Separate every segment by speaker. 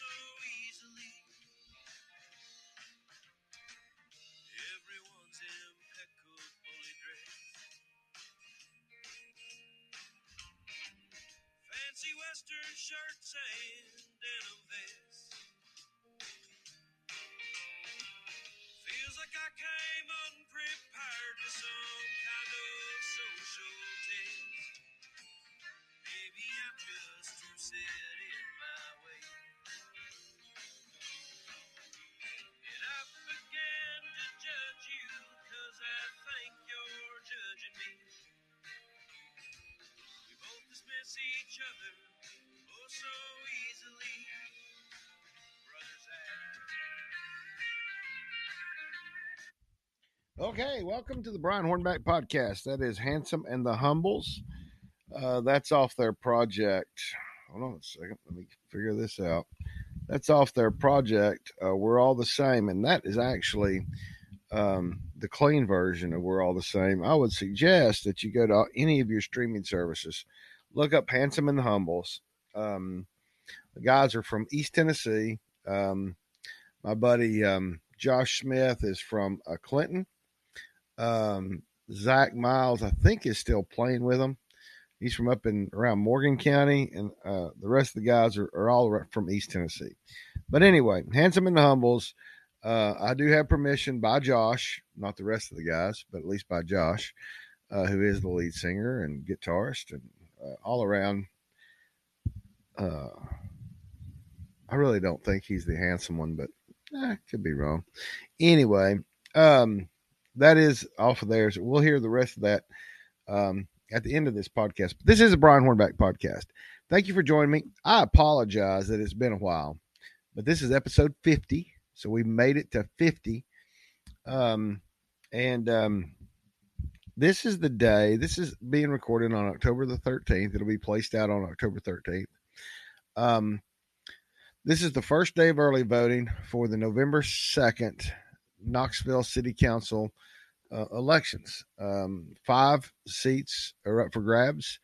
Speaker 1: so easily.
Speaker 2: Okay, welcome to the Brian Hornback podcast. That is Handsome and the Humbles. Uh, that's off their project. Hold on a second. Let me figure this out. That's off their project. Uh, We're all the same, and that is actually um, the clean version of We're All the Same. I would suggest that you go to any of your streaming services, look up Handsome and the Humbles. Um, the guys are from East Tennessee. Um, my buddy um, Josh Smith is from uh, Clinton. Um, Zach Miles, I think, is still playing with them. He's from up in around Morgan County, and uh, the rest of the guys are, are all from East Tennessee. But anyway, Handsome and the Humbles. Uh, I do have permission by Josh, not the rest of the guys, but at least by Josh, uh, who is the lead singer and guitarist and uh, all around. Uh, I really don't think he's the handsome one, but I could be wrong. Anyway, um, that is off of theirs. We'll hear the rest of that um, at the end of this podcast. This is a Brian Hornback podcast. Thank you for joining me. I apologize that it's been a while, but this is episode 50. So we made it to 50. Um, and um, this is the day, this is being recorded on October the 13th. It'll be placed out on October 13th. Um, this is the first day of early voting for the November 2nd Knoxville City Council uh, elections. Um, five seats are up for grabs.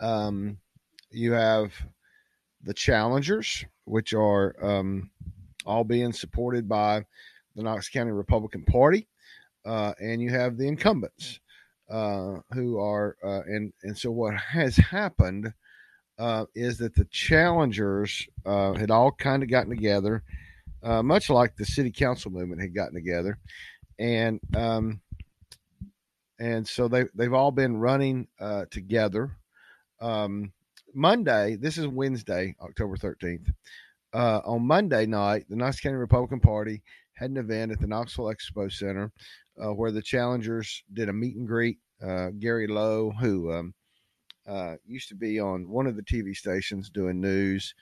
Speaker 2: Um, you have the challengers, which are um, all being supported by the Knox County Republican Party, uh, and you have the incumbents, uh, who are uh, and and so what has happened uh, is that the challengers uh, had all kind of gotten together, uh, much like the city council movement had gotten together, and um, and so they they've all been running uh, together. Um, Monday, this is Wednesday, October thirteenth. Uh, on Monday night, the Knox County Republican Party had an event at the Knoxville Expo Center uh, where the challengers did a meet and greet. Uh, Gary Loe, who um, used to be on one of the TV stations doing news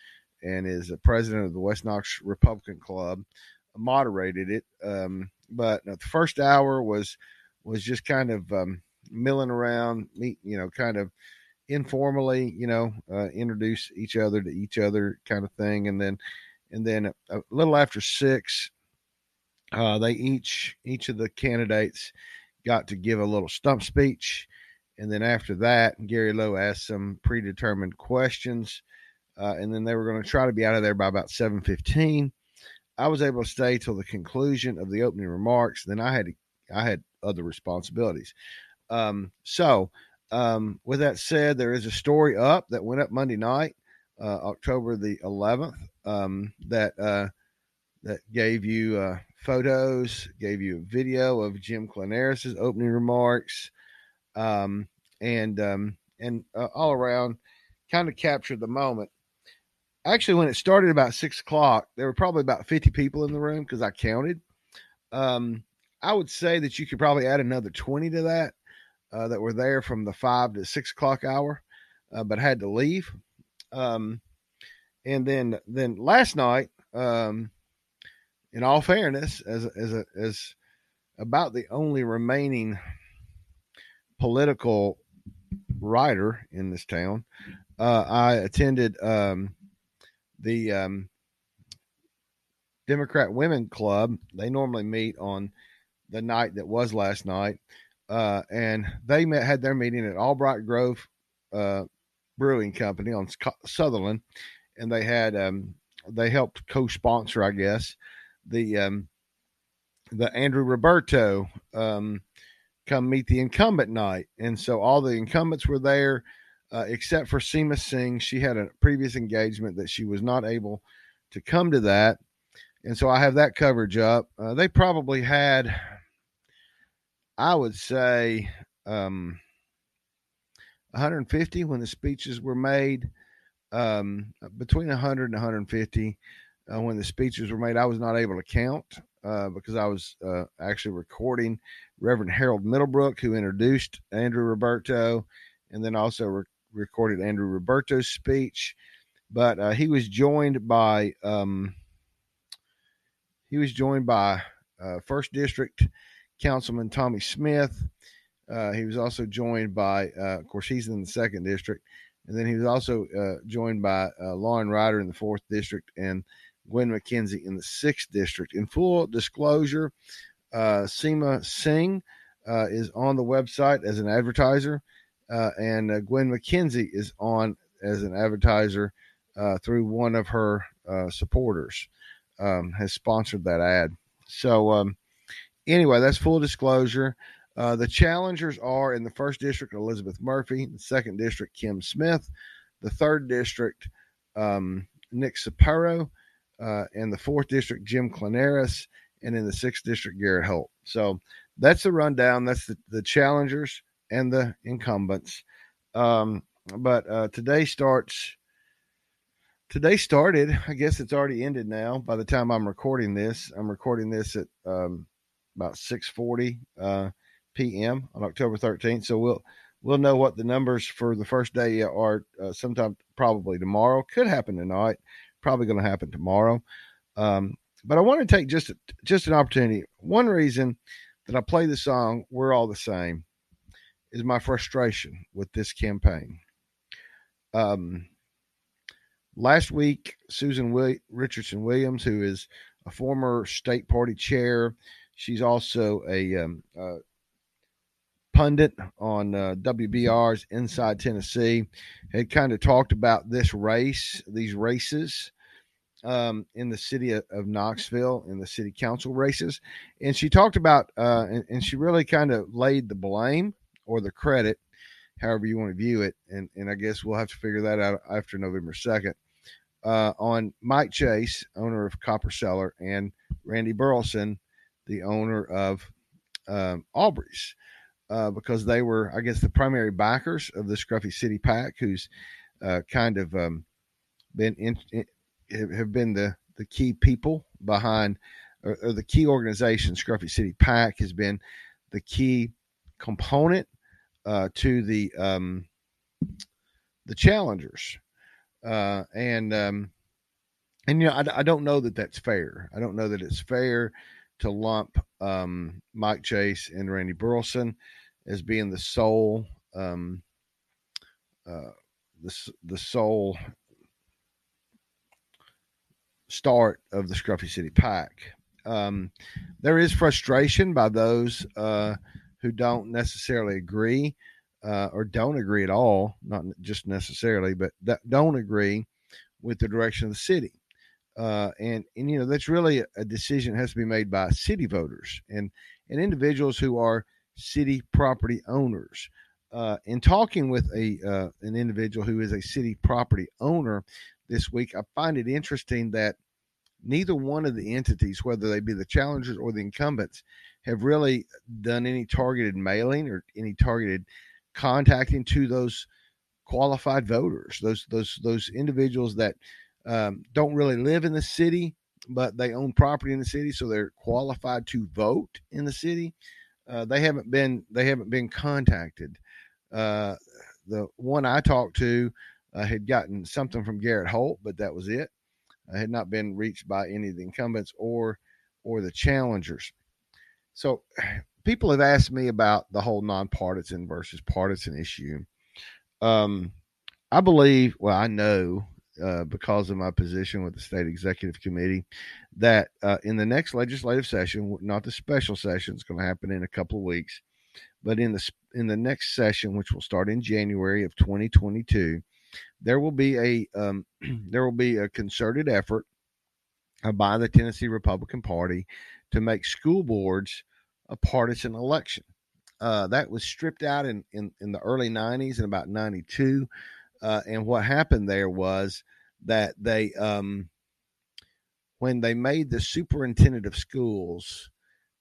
Speaker 2: and is the president of the West Knox Republican Club, moderated it. Um, but the first hour was was just kind of um, milling around, meet, you know, kind of informally, you know, uh, introduce each other to each other, kind of thing, and then and then a, a little after six, uh, they each each of the candidates got to give a little stump speech and then after that, Gary Loe asked some predetermined questions, uh, and then they were going to try to be out of there by about seven fifteen. I was able to stay till the conclusion of the opening remarks. Then I had I had other responsibilities. Um, so, um, with that said, there is a story up that went up Monday night, uh, October the 11th, um, that uh, that gave you uh, photos, gave you a video of Jim Klonaris's opening remarks um, and um, and uh, all around kind of captured the moment. Actually, when it started about six o'clock, there were probably about fifty people in the room because I counted. Um, I would say that you could probably add another twenty to that uh, that were there from the five to six o'clock hour, uh, but had to leave. Um, and then then last night, um, in all fairness, as as a, as about the only remaining political writer in this town, uh, I attended um, the um, Democrat Women Club. They normally meet on the night that was last night, uh, and they met had their meeting at Albright Grove uh, Brewing Company on Sutherland, and they had um, they helped co-sponsor, I guess, the um, the Andrew Roberto um, come meet the incumbent night, and so all the incumbents were there. Uh, except for Seema Singh, she had a previous engagement that she was not able to come to that and so I have that coverage up. Uh, they probably had, I would say, um, 150 when the speeches were made. Um, between 100 and 150 uh, when the speeches were made. I was not able to count uh, because I was uh, actually recording Reverend Harold Middlebrook, who introduced Andrew Roberto, and then also re- recorded Andrew Roberto's speech. But uh, he was joined by um, he was joined by uh, First District Councilman Tommy Smith. Uh, he was also joined by, uh, of course, he's in the second district, and then he was also uh, joined by uh, Lauren Rider in the fourth district and Gwen McKenzie in the sixth district. In full disclosure, Seema Singh is on the website as an advertiser, and Gwen McKenzie is on as an advertiser through one of her supporters um, has sponsored that ad. So, um, anyway, that's full disclosure. Uh, the challengers are in the first district, Elizabeth Murphy, the second district, Kim Smith, the third district, um, Nick Ciparro, uh, and the fourth district, Jim Klonaris, and in the sixth district, Garrett Holt. So that's the rundown. That's the, the challengers and the incumbents. Um, but uh, today starts today started. I guess it's already ended now. By the time I'm recording this, I'm recording this at um, about 6:40 uh, p.m. on October 13th. So we'll we'll know what the numbers for the first day are uh, sometime probably tomorrow. Could happen tonight. Probably going to happen tomorrow. Um, but I want to take just just an opportunity. One reason that I play the song "We're All the Same" is my frustration with this campaign. Um, last week, Susan Will- Richardson Williams, who is a former state party chair, she's also a um, pundit on uh, WBIR's Inside Tennessee, had kind of talked about this race, these races. Um, in the city of, of, Knoxville, in the city council races, and she talked about, uh, and, and she really kind of laid the blame or the credit however you want to view it. And, and I guess we'll have to figure that out after November 2nd uh, on Mike Chase, owner of Copper Cellar, and Randy Burleson, the owner of um, Aubrey's, uh, because they were, I guess, the primary backers of the Scruffy City PAC, who's uh, kind of um, been in, in, have been the the key people behind, or, or, the key organization. Scruffy City PAC has been the key component uh, to the um, the challengers uh, and um, and you know I, I don't know that that's fair. I don't know that it's fair to lump um, Mike Chase and Randy Burleson as being the sole um, uh, the the sole start of the Scruffy City PAC. Um, there is frustration by those uh, who don't necessarily agree uh, or don't agree at all, not just necessarily, but don't agree with the direction of the city. Uh, and and you know that's really a decision that has to be made by city voters and and individuals who are city property owners. Uh, in talking with a uh, an individual who is a city property owner this week, I find it interesting that neither one of the entities, whether they be the challengers or the incumbents, have really done any targeted mailing or any targeted contacting to those qualified voters, those those those individuals that um, don't really live in the city, but they own property in the city, so they're qualified to vote in the city. uh, they haven't been they haven't been contacted. Uh, the one I talked to uh, had gotten something from Garrett Holt, but that was it. Had not been reached by any of the incumbents or or the challengers. So people have asked me about the whole nonpartisan versus partisan issue. Um, I believe, well, I know uh, because of my position with the state executive committee, that uh, in the next legislative session, not the special session, it's going to happen in a couple of weeks, but in the in the next session, which will start in January of 2022, there will be a um, there will be a concerted effort uh, by the Tennessee Republican Party to make school boards a partisan election. Uh, that was stripped out in, in, in the early 90s in about 92. Uh, and what happened there was that they, um, when they made the superintendent of schools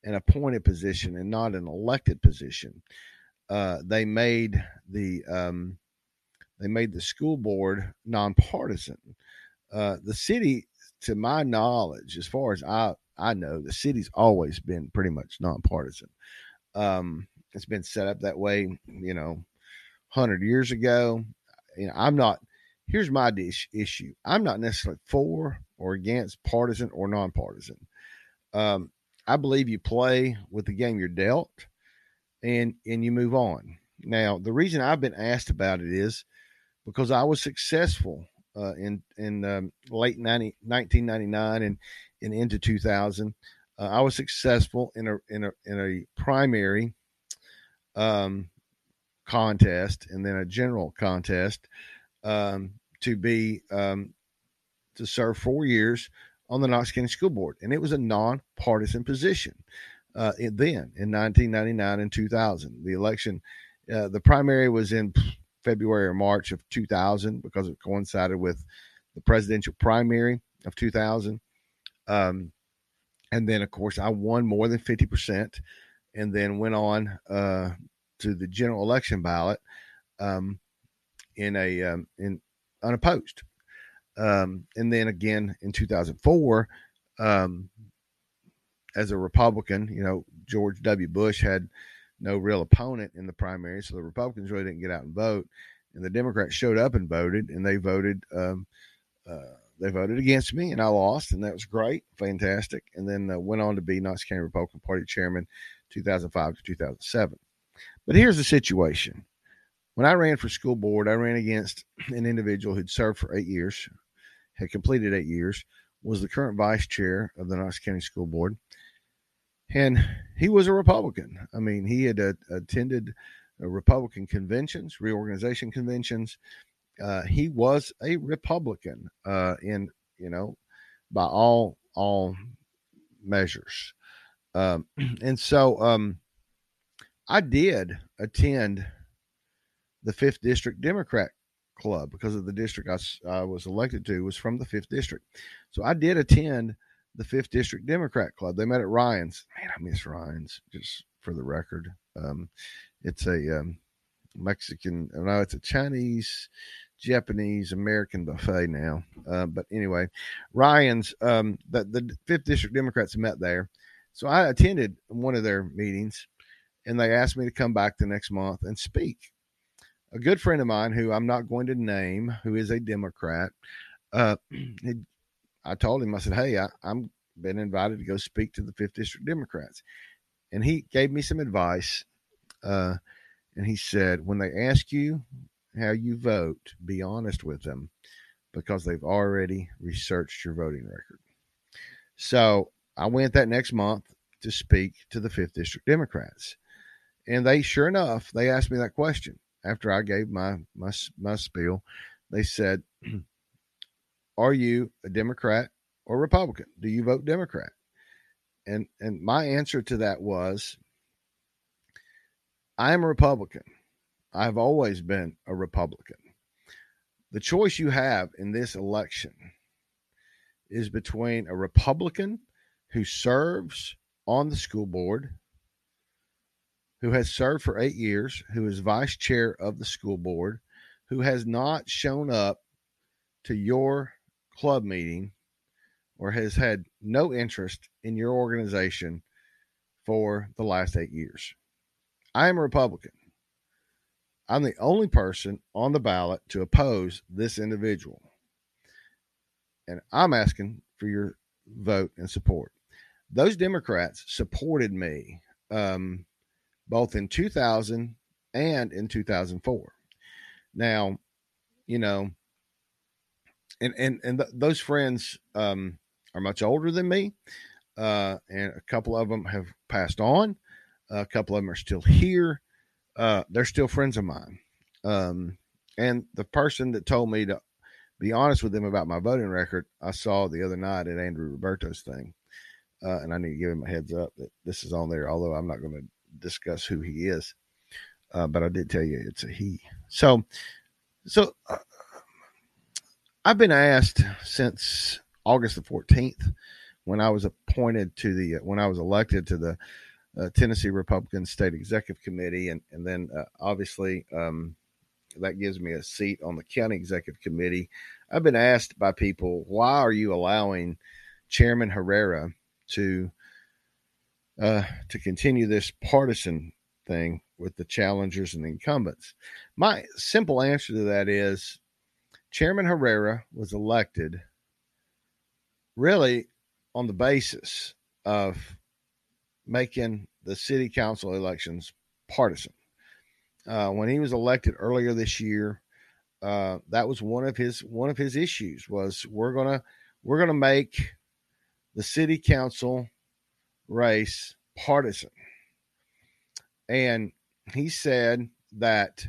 Speaker 2: an appointed position and not an elected position, uh, they made the um, they made the school board nonpartisan. Uh, the city, to my knowledge, as far as I I know, the city's always been pretty much nonpartisan. Um, it's been set up that way, you know, hundred years ago. You know, I'm not. Here's my dish, issue. I'm not necessarily for or against partisan or nonpartisan. Um, I believe you play with the game you're dealt, and and you move on. Now, the reason I've been asked about it is because I was successful uh, in in um, late 90, 1999 and and into 2000. Uh, I was successful in a in a in a primary um, contest and then a general contest um, to be um, to serve four years on the Knox County School Board, and it was a nonpartisan position uh, then in 1999 and 2000. The election, uh, the primary was in February or March of 2000 because it coincided with the presidential primary of 2000. Um, and then, of course, I won more than 50% and then went on uh, to the general election ballot um, in a um, in unopposed. Um, and then again in 2004, um, as a Republican, you know, George W. Bush had no real opponent in the primary, so the Republicans really didn't get out and vote, and the Democrats showed up and voted, and they voted. Um, uh, they voted against me, and I lost, and that was great, fantastic. And then uh, went on to be Knox County Republican Party chairman, 2005 to 2007. But here's the situation: when I ran for school board, I ran against an individual who'd served for eight years, had completed eight years, was the current vice chair of the Knox County School Board, and he was a Republican. I mean, he had uh, attended uh, Republican conventions, reorganization conventions. Uh, he was a Republican uh, in you know by all all measures, um, and so um, I did attend the fifth district Democrat club because of the district I, I was elected to was from the fifth district, so I did attend the fifth district Democrat club. They met at Ryan's. Man, I miss Ryan's. Just for the record, um, it's a um, Mexican. No, it's a Chinese, Japanese, American buffet now. Uh, but anyway, Ryan's. Um, the the fifth district Democrats met there, so I attended one of their meetings, and they asked me to come back the next month and speak. A good friend of mine, who I'm not going to name, who is a Democrat, uh, I told him, I said, Hey, I, I'm been invited to go speak to the fifth district Democrats. And he gave me some advice. Uh, and he said, when they ask you how you vote, be honest with them because they've already researched your voting record. So I went that next month to speak to the fifth district Democrats. And they, sure enough, they asked me that question after I gave my, my, my spiel. They said, are you a Democrat or Republican? Do you vote Democrat? And and my answer to that was I am a Republican. I've always been a Republican. The choice you have in this election is between a Republican who serves on the school board, who has served for eight years, who is vice chair of the school board, who has not shown up to your club meeting or has had no interest in your organization for the last eight years. I am a Republican. I'm the only person on the ballot to oppose this individual. And I'm asking for your vote and support. Those Democrats supported me um, both in 2000 and in 2004. Now, you know, and and and th- those friends um, are much older than me, uh, and a couple of them have passed on. A couple of them are still here. Uh, they're still friends of mine. Um, and the person that told me to be honest with them about my voting record, I saw the other night at Andrew Roberto's thing. Uh, and I need to give him a heads up that this is on there, although I'm not going to discuss who he is. Uh, but I did tell you it's a he. So, so uh, I've been asked since August the 14th when I was appointed to the, when I was elected to the uh, Tennessee Republican State Executive Committee. And, and then uh, obviously um, that gives me a seat on the County Executive Committee. I've been asked by people, why are you allowing Chairman Herrera to uh, to continue this partisan thing with the challengers and the incumbents? My simple answer to that is Chairman Herrera was elected really on the basis of making the city council elections partisan. Uh, when he was elected earlier this year, uh, that was one of his one of his issues was we're gonna we're gonna make the city council race partisan, and he said that,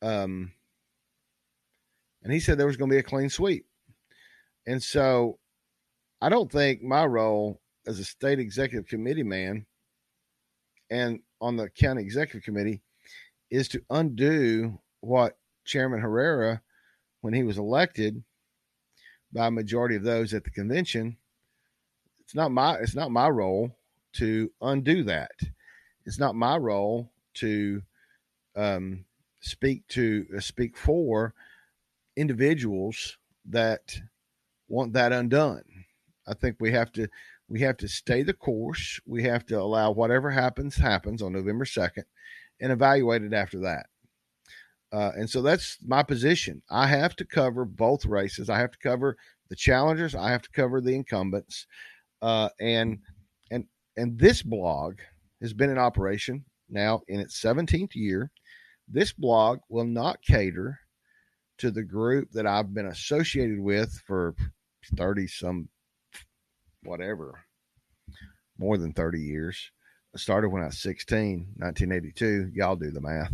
Speaker 2: um, and he said there was going to be a clean sweep, and so I don't think my role as a state executive committee man and on the county executive committee is to undo what Chairman Herrera, when he was elected by a majority of those at the convention, it's not my it's not my role to undo that. It's not my role to um, speak to uh, speak for individuals that want that undone. I think we have to we have to stay the course. We have to allow whatever happens happens on November second, and evaluate it after that. Uh, and so that's my position. I have to cover both races. I have to cover the challengers. I have to cover the incumbents. Uh, and and and this blog has been in operation now in its 17th year. This blog will not cater to the group that I've been associated with for 30 some whatever more than 30 years. I started when I was 16, 1982. Y'all do the math.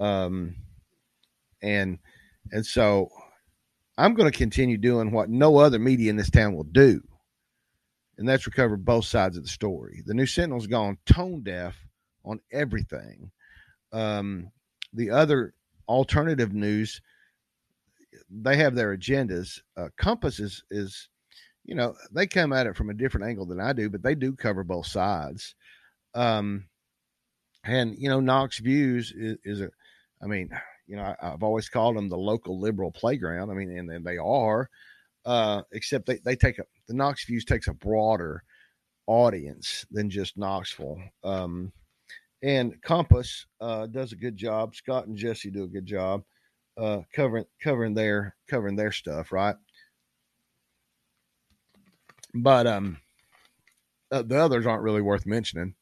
Speaker 2: Um, and and so I'm going to continue doing what no other media in this town will do, and that's recover both sides of the story. The new Sentinel's gone tone deaf on everything. Um, the other alternative news, they have their agendas. Uh, Compass is is, you know, they come at it from a different angle than I do, but they do cover both sides. Um, and you know, Knox Views is, is a, I mean, you know, I, have always called them the local liberal playground. I mean, and, and they are, uh, except they, they take a, the Knox Views takes a broader audience than just Knoxville. Um, and Compass uh, does a good job. Scott and Jesse do a good job uh, covering covering their covering their stuff, right? But um, uh, the others aren't really worth mentioning.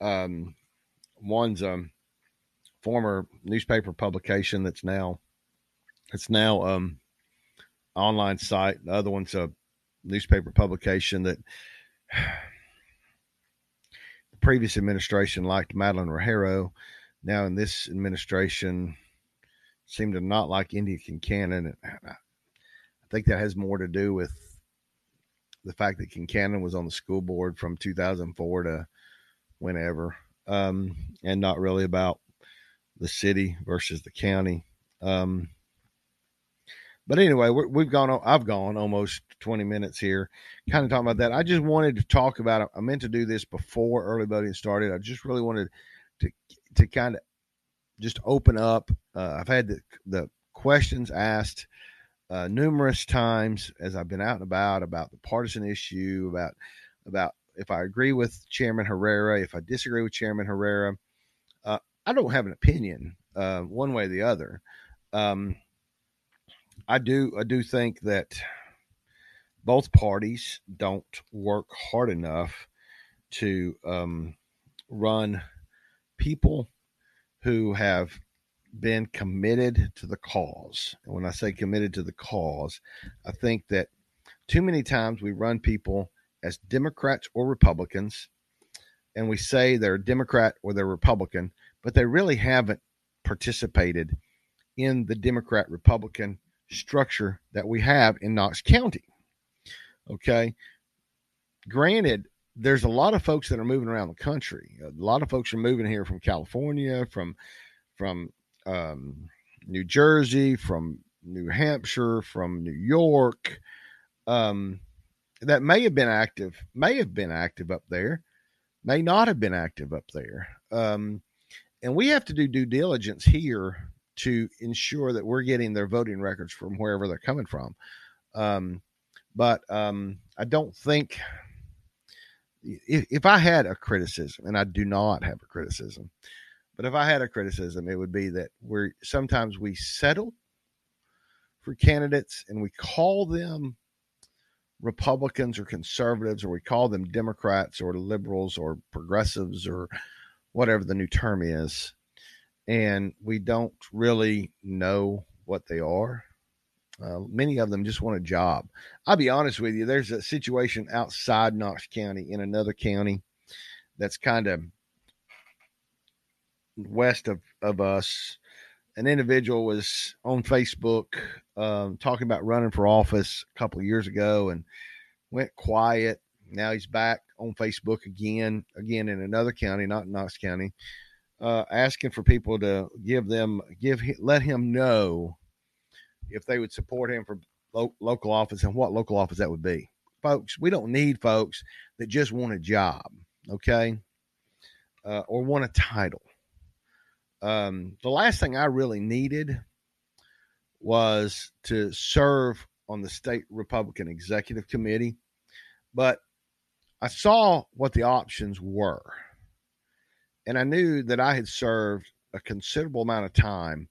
Speaker 2: Um, one's um former newspaper publication that's now it's now um online site. The other one's a newspaper publication that the previous administration liked Madeline Rogero. Now in this administration seem to not like Indya Kincannon. I think that has more to do with the fact that Kincannon was on the school board from 2004 to whenever, um, and not really about the city versus the county. Um, but anyway, we have gone. I've gone almost twenty minutes here, kind of talking about that. I just wanted to talk about. I meant to do this before early voting started. I just really wanted to to kind of just open up. Uh, I've had the the questions asked uh, numerous times as I've been out and about about the partisan issue, about about if I agree with Chairman Herrera, if I disagree with Chairman Herrera. Uh, I don't have an opinion uh, one way or the other. Um, I do I do think that both parties don't work hard enough to um, run people who have been committed to the cause. And when I say committed to the cause, I think that too many times we run people as Democrats or Republicans, and we say they're Democrat or they're Republican, but they really haven't participated in the Democrat Republican structure that we have in Knox County. Okay. Granted, there's a lot of folks that are moving around the country. A lot of folks are moving here from California, from from um, New Jersey, from New Hampshire, from New York, um, that may have been active, may have been active up there, may not have been active up there. Um, and we have to do due diligence here to ensure that we're getting their voting records from wherever they're coming from. Um, but um, I don't think if, if I had a criticism, and I do not have a criticism, but if I had a criticism, it would be that we're sometimes we settle for candidates and we call them Republicans or conservatives, or we call them Democrats or liberals or progressives or whatever the new term is. And we don't really know what they are. Uh, many of them just want a job. I'll be honest with you, there's a situation outside Knox County in another county that's kind of west of, of us, an individual was on Facebook um, talking about running for office a couple of years ago and went quiet. Now he's back on Facebook again, again in another county, not Knox County, uh, asking for people to give them, give, let him know if they would support him for lo- local office and what local office that would be. Folks, we don't need folks that just want a job, okay, uh, or want a title. Um, the last thing I really needed was to serve on the state Republican executive committee, but I saw what the options were. And I knew that I had served a considerable amount of time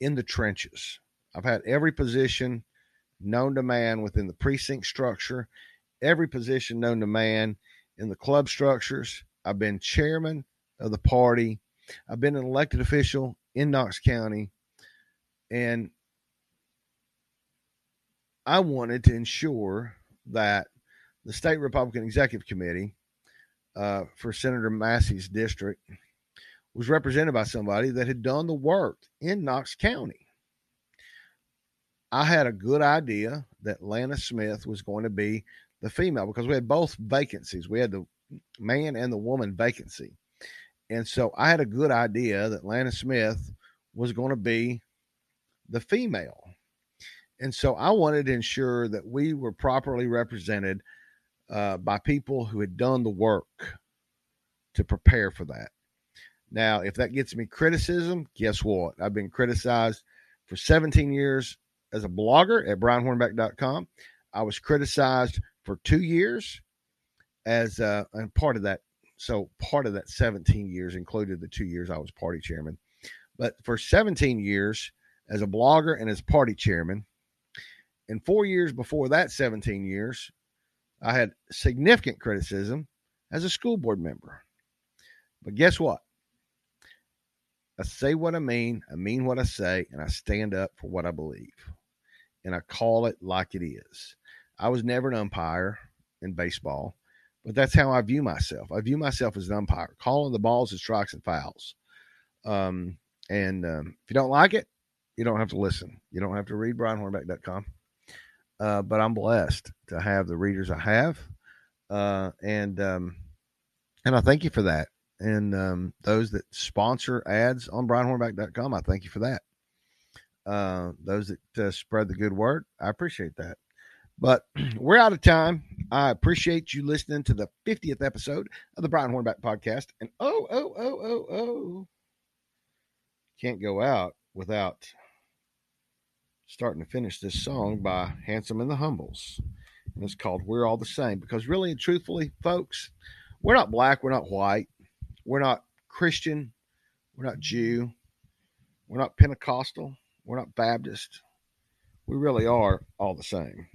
Speaker 2: in the trenches. I've had every position known to man within the precinct structure, every position known to man in the club structures. I've been chairman of the party I've been an elected official in Knox County, and I wanted to ensure that the state Republican Executive Committee uh, for Senator Massey's district was represented by somebody that had done the work in Knox County. I had a good idea that Lana Smith was going to be the female because we had both vacancies. We had the man and the woman vacancy. And so I had a good idea that Lana Smith was going to be the female. And so I wanted to ensure that we were properly represented uh, by people who had done the work to prepare for that. Now, if that gets me criticism, guess what? I've been criticized for 17 years as a blogger at brianhornback.com. I was criticized for two years as uh, and part of that so part of that 17 years included the two years I was party chairman. But for 17 years as a blogger and as party chairman, and four years before that 17 years, I had significant criticism as a school board member. But guess what? I say what I mean, I mean what I say, and I stand up for what I believe. And I call it like it is. I was never an umpire in baseball. But that's how I view myself. I view myself as an umpire, calling the balls and strikes and fouls. Um, and um, if you don't like it, you don't have to listen. You don't have to read brianhornback.com. Uh, but I'm blessed to have the readers I have. Uh, and um, and I thank you for that. And um, those that sponsor ads on brianhornback.com, I thank you for that. Uh, those that uh, spread the good word, I appreciate that. But we're out of time. I appreciate you listening to the 50th episode of the Brian Hornback podcast. And oh, oh, oh, oh, oh, can't go out without starting to finish this song by Handsome and the Humbles. And it's called We're All the Same because, really and truthfully, folks, we're not black, we're not white, we're not Christian,
Speaker 1: We're not Jew. We're not Pentecostal. We're not Baptist. We really are all the same.